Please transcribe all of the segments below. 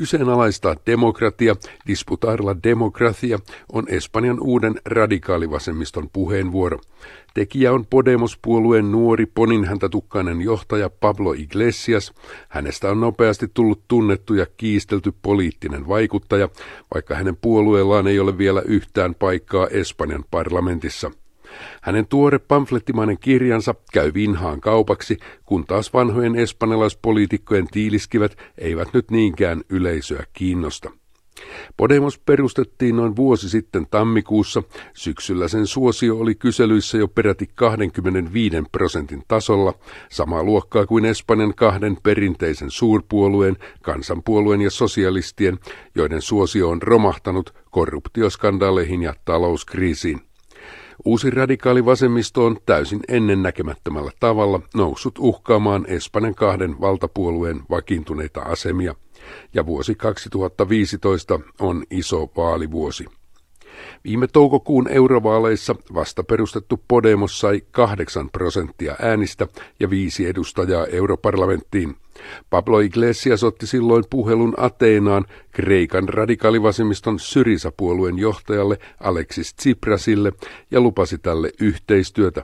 Kyseenalaistaa demokratia, disputarla demokratia, on Espanjan uuden radikaalivasemmiston puheenvuoro. Tekijä on Podemos-puolueen nuori poninhäntätukkainen johtaja Pablo Iglesias. Hänestä on nopeasti tullut tunnettu ja kiistelty poliittinen vaikuttaja, vaikka hänen puolueellaan ei ole vielä yhtään paikkaa Espanjan parlamentissa. Hänen tuore pamflettimainen kirjansa käy vinhaan kaupaksi, kun taas vanhojen espanjalaispoliitikkojen tiiliskivät eivät nyt niinkään yleisöä kiinnosta. Podemos perustettiin noin vuosi sitten tammikuussa. Syksyllä sen suosio oli kyselyissä jo peräti 25 prosentin tasolla, samaa luokkaa kuin Espanjan kahden perinteisen suurpuolueen, kansanpuolueen ja sosialistien, joiden suosio on romahtanut korruptioskandaaleihin ja talouskriisiin. Uusi radikaali vasemmisto on täysin ennennäkemättömällä tavalla noussut uhkaamaan Espanjan kahden valtapuolueen vakiintuneita asemia, ja vuosi 2015 on iso vaalivuosi. Viime toukokuun eurovaaleissa vasta perustettu Podemos sai 8 prosenttia äänistä ja viisi edustajaa europarlamenttiin. Pablo Iglesias otti silloin puhelun Ateenaan Kreikan radikaalivasemmiston Syriza-puolueen johtajalle Alexis Tsiprasille ja lupasi tälle yhteistyötä.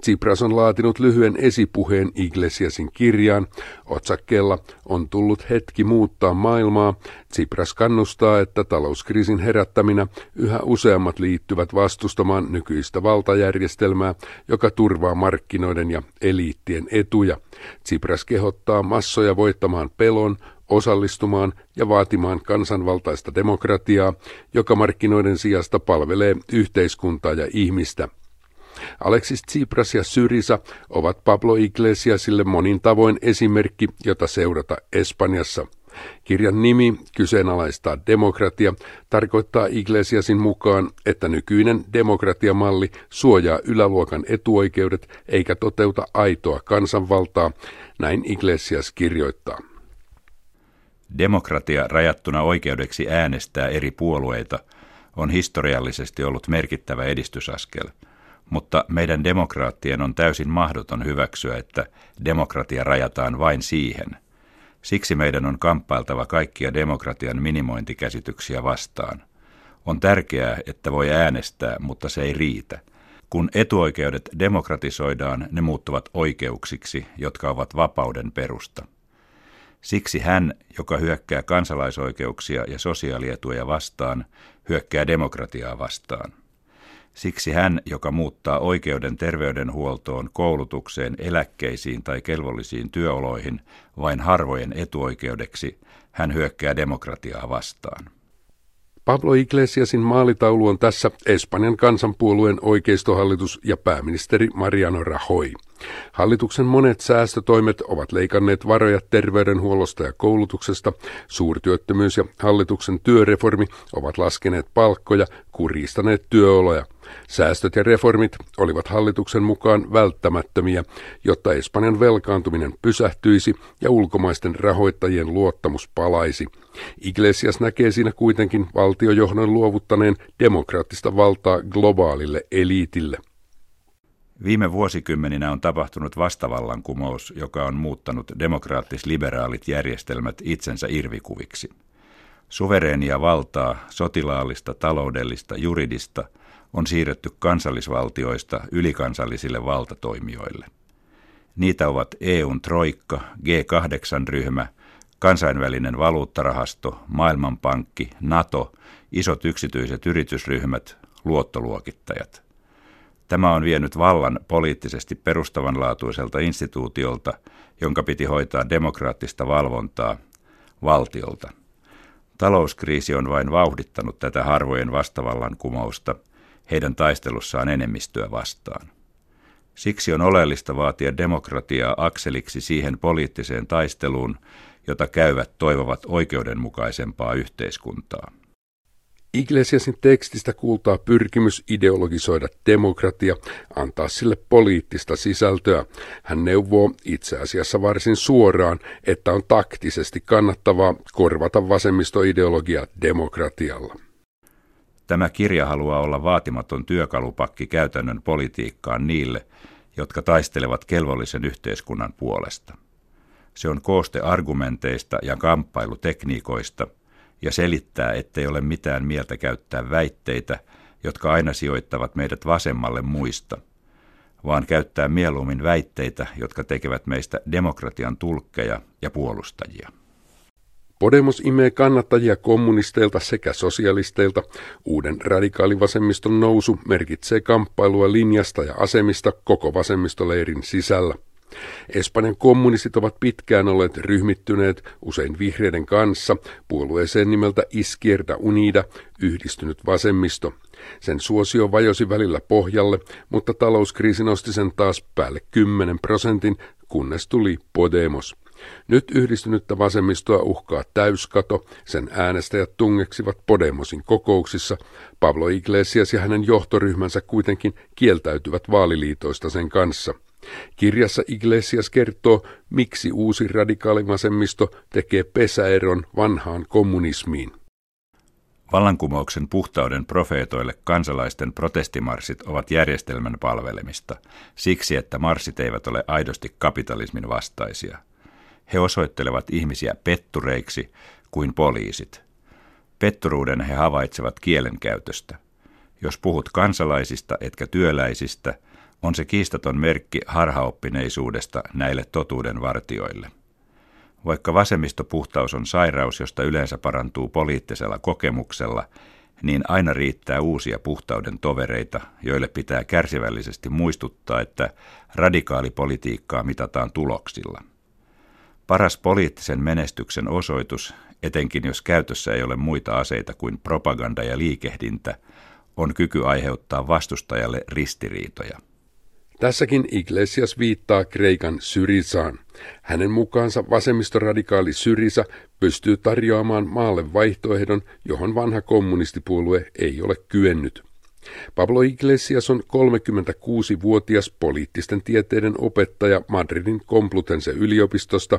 Tsipras on laatinut lyhyen esipuheen Iglesiasin kirjaan. Otsakkeella on tullut hetki muuttaa maailmaa. Tsipras kannustaa, että talouskriisin herättäminä yhä useammat liittyvät vastustamaan nykyistä valtajärjestelmää, joka turvaa markkinoiden ja eliittien etuja. Tsipras kehottaa massoja voittamaan pelon, osallistumaan ja vaatimaan kansanvaltaista demokratiaa, joka markkinoiden sijasta palvelee yhteiskuntaa ja ihmistä – Alexis Tsipras ja Syrisa ovat Pablo Iglesiasille monin tavoin esimerkki, jota seurata Espanjassa. Kirjan nimi, kyseenalaistaa demokratia, tarkoittaa Iglesiasin mukaan, että nykyinen demokratiamalli suojaa yläluokan etuoikeudet eikä toteuta aitoa kansanvaltaa, näin Iglesias kirjoittaa. Demokratia rajattuna oikeudeksi äänestää eri puolueita on historiallisesti ollut merkittävä edistysaskel – mutta meidän demokraattien on täysin mahdoton hyväksyä, että demokratia rajataan vain siihen. Siksi meidän on kamppailtava kaikkia demokratian minimointikäsityksiä vastaan. On tärkeää, että voi äänestää, mutta se ei riitä. Kun etuoikeudet demokratisoidaan, ne muuttuvat oikeuksiksi, jotka ovat vapauden perusta. Siksi hän, joka hyökkää kansalaisoikeuksia ja sosiaalietuja vastaan, hyökkää demokratiaa vastaan. Siksi hän, joka muuttaa oikeuden terveydenhuoltoon, koulutukseen, eläkkeisiin tai kelvollisiin työoloihin vain harvojen etuoikeudeksi, hän hyökkää demokratiaa vastaan. Pablo Iglesiasin maalitaulu on tässä Espanjan kansanpuolueen oikeistohallitus ja pääministeri Mariano Rajoy. Hallituksen monet säästötoimet ovat leikanneet varoja terveydenhuollosta ja koulutuksesta, suurtyöttömyys ja hallituksen työreformi ovat laskeneet palkkoja, kuristaneet työoloja. Säästöt ja reformit olivat hallituksen mukaan välttämättömiä, jotta Espanjan velkaantuminen pysähtyisi ja ulkomaisten rahoittajien luottamus palaisi. Iglesias näkee siinä kuitenkin valtiojohdon luovuttaneen demokraattista valtaa globaalille eliitille. Viime vuosikymmeninä on tapahtunut vastavallankumous, joka on muuttanut demokraattis-liberaalit järjestelmät itsensä irvikuviksi. Suvereenia valtaa, sotilaallista, taloudellista, juridista – on siirretty kansallisvaltioista ylikansallisille valtatoimijoille. Niitä ovat EUn troikka, G8-ryhmä, kansainvälinen valuuttarahasto, Maailmanpankki, NATO, isot yksityiset yritysryhmät, luottoluokittajat. Tämä on vienyt vallan poliittisesti perustavanlaatuiselta instituutiolta, jonka piti hoitaa demokraattista valvontaa, valtiolta. Talouskriisi on vain vauhdittanut tätä harvojen vastavallankumousta – heidän taistelussaan enemmistöä vastaan. Siksi on oleellista vaatia demokratiaa akseliksi siihen poliittiseen taisteluun, jota käyvät toivovat oikeudenmukaisempaa yhteiskuntaa. Iglesiasin tekstistä kuultaa pyrkimys ideologisoida demokratia, antaa sille poliittista sisältöä. Hän neuvoo itse asiassa varsin suoraan, että on taktisesti kannattavaa korvata vasemmistoideologia demokratialla. Tämä kirja haluaa olla vaatimaton työkalupakki käytännön politiikkaan niille, jotka taistelevat kelvollisen yhteiskunnan puolesta. Se on kooste argumenteista ja kamppailutekniikoista ja selittää, ettei ole mitään mieltä käyttää väitteitä, jotka aina sijoittavat meidät vasemmalle muista, vaan käyttää mieluummin väitteitä, jotka tekevät meistä demokratian tulkkeja ja puolustajia. Podemos imee kannattajia kommunisteilta sekä sosialisteilta. Uuden radikaalivasemmiston nousu merkitsee kamppailua linjasta ja asemista koko vasemmistoleirin sisällä. Espanjan kommunistit ovat pitkään olleet ryhmittyneet, usein vihreiden kanssa, puolueeseen nimeltä Izquierda Unida, yhdistynyt vasemmisto. Sen suosio vajosi välillä pohjalle, mutta talouskriisi nosti sen taas päälle 10 prosentin, kunnes tuli Podemos. Nyt yhdistynyttä vasemmistoa uhkaa täyskato, sen äänestäjät tungeksivat Podemosin kokouksissa. Pablo Iglesias ja hänen johtoryhmänsä kuitenkin kieltäytyvät vaaliliitoista sen kanssa. Kirjassa Iglesias kertoo, miksi uusi radikaalivasemmisto tekee pesäeron vanhaan kommunismiin. Vallankumouksen puhtauden profeetoille kansalaisten protestimarssit ovat järjestelmän palvelemista, siksi että marssit eivät ole aidosti kapitalismin vastaisia – he osoittelevat ihmisiä pettureiksi kuin poliisit. Petturuuden he havaitsevat kielenkäytöstä. Jos puhut kansalaisista etkä työläisistä, on se kiistaton merkki harhaoppineisuudesta näille totuuden vartioille. Vaikka vasemmistopuhtaus on sairaus, josta yleensä parantuu poliittisella kokemuksella, niin aina riittää uusia puhtauden tovereita, joille pitää kärsivällisesti muistuttaa, että radikaalipolitiikkaa mitataan tuloksilla. Paras poliittisen menestyksen osoitus, etenkin jos käytössä ei ole muita aseita kuin propaganda ja liikehdintä, on kyky aiheuttaa vastustajalle ristiriitoja. Tässäkin Iglesias viittaa Kreikan Syrisaan. Hänen mukaansa vasemmistoradikaali Syrisa pystyy tarjoamaan maalle vaihtoehdon, johon vanha kommunistipuolue ei ole kyennyt. Pablo Iglesias on 36-vuotias poliittisten tieteiden opettaja Madridin Complutense yliopistosta.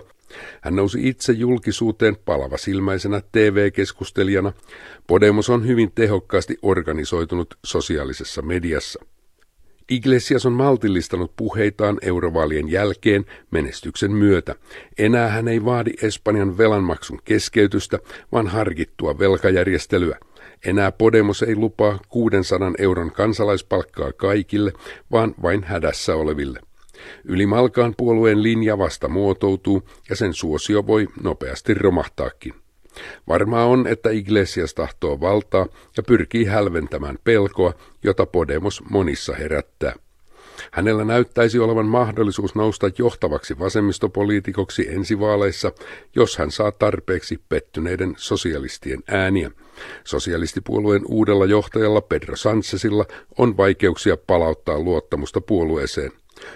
Hän nousi itse julkisuuteen palavasilmäisenä TV-keskustelijana. Podemos on hyvin tehokkaasti organisoitunut sosiaalisessa mediassa. Iglesias on maltillistanut puheitaan eurovaalien jälkeen menestyksen myötä. Enää hän ei vaadi Espanjan velanmaksun keskeytystä, vaan harkittua velkajärjestelyä – enää Podemos ei lupaa 600 euron kansalaispalkkaa kaikille, vaan vain hädässä oleville. Ylimalkaan puolueen linja vasta muotoutuu ja sen suosio voi nopeasti romahtaakin. Varmaa on, että Iglesias tahtoo valtaa ja pyrkii hälventämään pelkoa, jota Podemos monissa herättää. Hänellä näyttäisi olevan mahdollisuus nousta johtavaksi vasemmistopoliitikoksi ensivaaleissa, jos hän saa tarpeeksi pettyneiden sosialistien ääniä. Sosialistipuolueen uudella johtajalla Pedro Sanchezilla on vaikeuksia palauttaa luottamusta puolueeseen.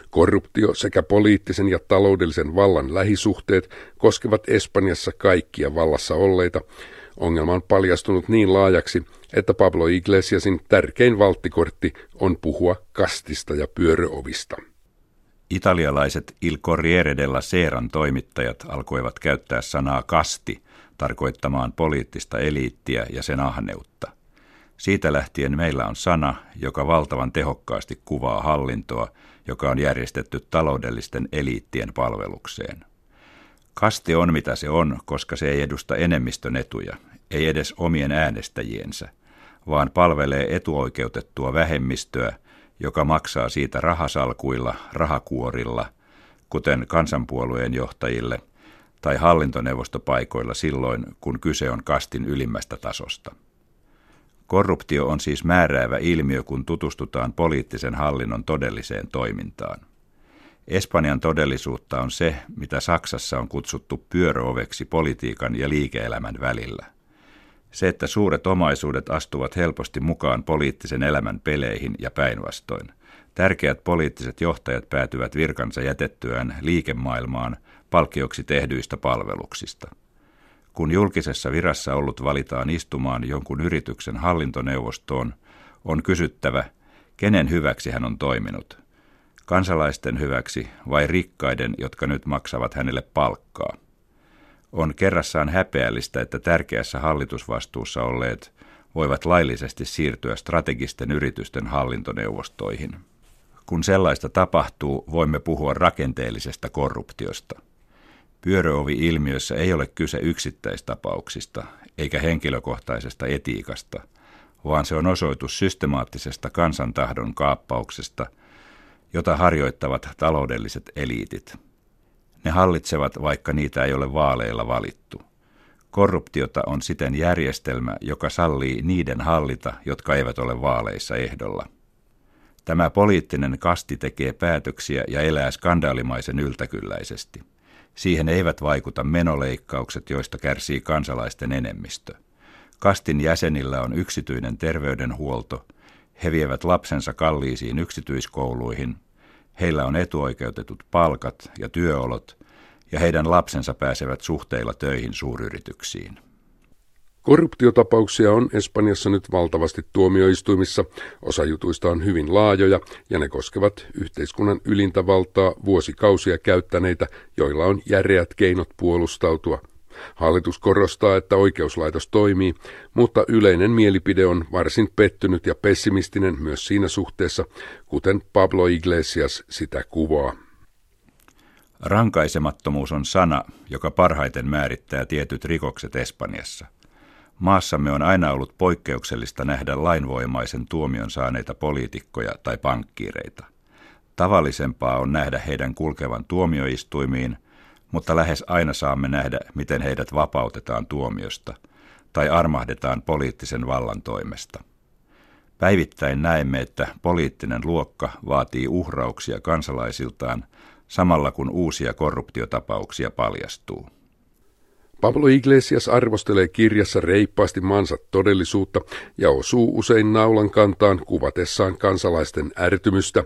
Korruptio sekä poliittisen ja taloudellisen vallan lähisuhteet koskevat Espanjassa kaikkia vallassa olleita. Ongelma on paljastunut niin laajaksi, että Pablo Iglesiasin tärkein valttikortti on puhua kastista ja pyöröovista. Italialaiset Il Corriere della Seran toimittajat alkoivat käyttää sanaa kasti tarkoittamaan poliittista eliittiä ja sen ahneutta. Siitä lähtien meillä on sana, joka valtavan tehokkaasti kuvaa hallintoa, joka on järjestetty taloudellisten eliittien palvelukseen. Kasti on mitä se on, koska se ei edusta enemmistön etuja, ei edes omien äänestäjiensä, vaan palvelee etuoikeutettua vähemmistöä, joka maksaa siitä rahasalkuilla, rahakuorilla, kuten kansanpuolueen johtajille tai hallintoneuvostopaikoilla silloin, kun kyse on kastin ylimmästä tasosta. Korruptio on siis määräävä ilmiö, kun tutustutaan poliittisen hallinnon todelliseen toimintaan. Espanjan todellisuutta on se, mitä Saksassa on kutsuttu pyöröoveksi politiikan ja liike-elämän välillä. Se, että suuret omaisuudet astuvat helposti mukaan poliittisen elämän peleihin ja päinvastoin. Tärkeät poliittiset johtajat päätyvät virkansa jätettyään liikemaailmaan palkkioksi tehdyistä palveluksista. Kun julkisessa virassa ollut valitaan istumaan jonkun yrityksen hallintoneuvostoon, on kysyttävä, kenen hyväksi hän on toiminut. Kansalaisten hyväksi vai rikkaiden, jotka nyt maksavat hänelle palkkaa. On kerrassaan häpeällistä, että tärkeässä hallitusvastuussa olleet voivat laillisesti siirtyä strategisten yritysten hallintoneuvostoihin. Kun sellaista tapahtuu, voimme puhua rakenteellisesta korruptiosta. Pyöröovi-ilmiössä ei ole kyse yksittäistapauksista eikä henkilökohtaisesta etiikasta, vaan se on osoitus systemaattisesta kansantahdon kaappauksesta, jota harjoittavat taloudelliset eliitit. Ne hallitsevat, vaikka niitä ei ole vaaleilla valittu. Korruptiota on siten järjestelmä, joka sallii niiden hallita, jotka eivät ole vaaleissa ehdolla. Tämä poliittinen kasti tekee päätöksiä ja elää skandaalimaisen yltäkylläisesti. Siihen eivät vaikuta menoleikkaukset, joista kärsii kansalaisten enemmistö. Kastin jäsenillä on yksityinen terveydenhuolto, he vievät lapsensa kalliisiin yksityiskouluihin, heillä on etuoikeutetut palkat ja työolot, ja heidän lapsensa pääsevät suhteilla töihin suuryrityksiin. Korruptiotapauksia on Espanjassa nyt valtavasti tuomioistuimissa. Osa jutuista on hyvin laajoja ja ne koskevat yhteiskunnan ylintä valtaa vuosikausia käyttäneitä, joilla on järeät keinot puolustautua. Hallitus korostaa, että oikeuslaitos toimii, mutta yleinen mielipide on varsin pettynyt ja pessimistinen myös siinä suhteessa, kuten Pablo Iglesias sitä kuvaa. Rankaisemattomuus on sana, joka parhaiten määrittää tietyt rikokset Espanjassa. Maassamme on aina ollut poikkeuksellista nähdä lainvoimaisen tuomion saaneita poliitikkoja tai pankkiireita. Tavallisempaa on nähdä heidän kulkevan tuomioistuimiin, mutta lähes aina saamme nähdä, miten heidät vapautetaan tuomiosta tai armahdetaan poliittisen vallan toimesta. Päivittäin näemme, että poliittinen luokka vaatii uhrauksia kansalaisiltaan samalla kun uusia korruptiotapauksia paljastuu. Pablo Iglesias arvostelee kirjassa reippaasti maansa todellisuutta ja osuu usein naulan kantaan kuvatessaan kansalaisten ärtymystä,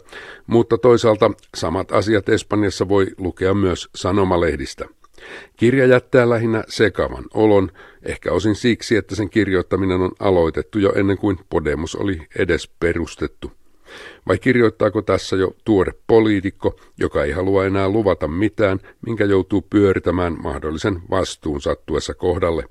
mutta toisaalta samat asiat Espanjassa voi lukea myös sanomalehdistä. Kirja jättää lähinnä sekavan olon, ehkä osin siksi, että sen kirjoittaminen on aloitettu jo ennen kuin Podemos oli edes perustettu. Vai kirjoittaako tässä jo tuore poliitikko, joka ei halua enää luvata mitään, minkä joutuu pyöritämään mahdollisen vastuun sattuessa kohdalle?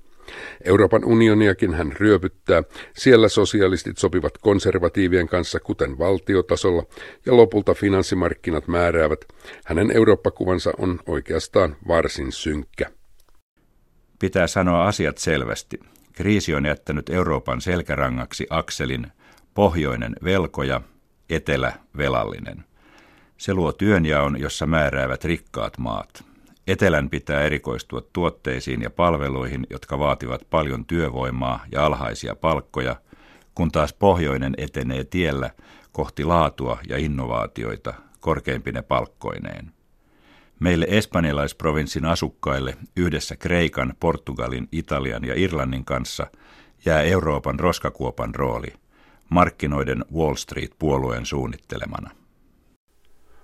Euroopan unioniakin hän ryöpyttää, siellä sosialistit sopivat konservatiivien kanssa kuten valtiotasolla ja lopulta finanssimarkkinat määräävät. Hänen Eurooppa-kuvansa on oikeastaan varsin synkkä. Pitää sanoa asiat selvästi. Kriisi on jättänyt Euroopan selkärangaksi akselin pohjoinen velkoja etelä velallinen. Se luo työnjaon, jossa määräävät rikkaat maat. Etelän pitää erikoistua tuotteisiin ja palveluihin, jotka vaativat paljon työvoimaa ja alhaisia palkkoja, kun taas pohjoinen etenee tiellä kohti laatua ja innovaatioita korkeimpine palkkoineen. Meille espanjalaisprovinssin asukkaille yhdessä Kreikan, Portugalin, Italian ja Irlannin kanssa jää Euroopan roskakuopan rooli – markkinoiden Wall Street-puolueen suunnittelemana.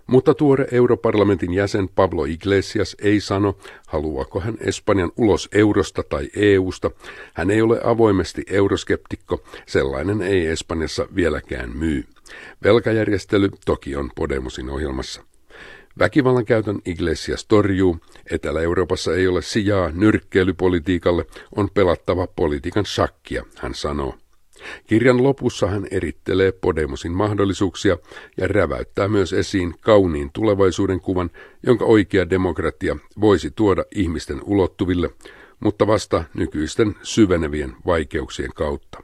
Mutta tuore europarlamentin jäsen Pablo Iglesias ei sano, haluaako hän Espanjan ulos eurosta tai EUsta. Hän ei ole avoimesti euroskeptikko, sellainen ei Espanjassa vieläkään myy. Velkajärjestely toki on Podemosin ohjelmassa. Väkivallan käytön Iglesias torjuu, Etelä-Euroopassa ei ole sijaa nyrkkeilypolitiikalle, on pelattava politiikan shakkia, hän sanoo. Kirjan lopussa hän erittelee Podemosin mahdollisuuksia ja räväyttää myös esiin kauniin tulevaisuuden kuvan, jonka oikea demokratia voisi tuoda ihmisten ulottuville, mutta vasta nykyisten syvenevien vaikeuksien kautta.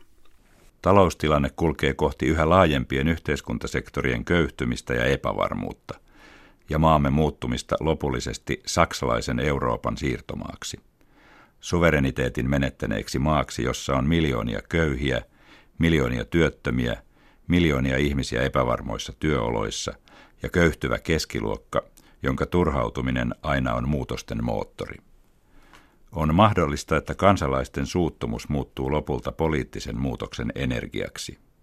Taloustilanne kulkee kohti yhä laajempien yhteiskuntasektorien köyhtymistä ja epävarmuutta, ja maamme muuttumista lopullisesti saksalaisen Euroopan siirtomaaksi. Suvereniteetin menettäneeksi maaksi, jossa on miljoonia köyhiä – miljoonia työttömiä, miljoonia ihmisiä epävarmoissa työoloissa ja köyhtyvä keskiluokka, jonka turhautuminen aina on muutosten moottori. On mahdollista, että kansalaisten suuttumus muuttuu lopulta poliittisen muutoksen energiaksi.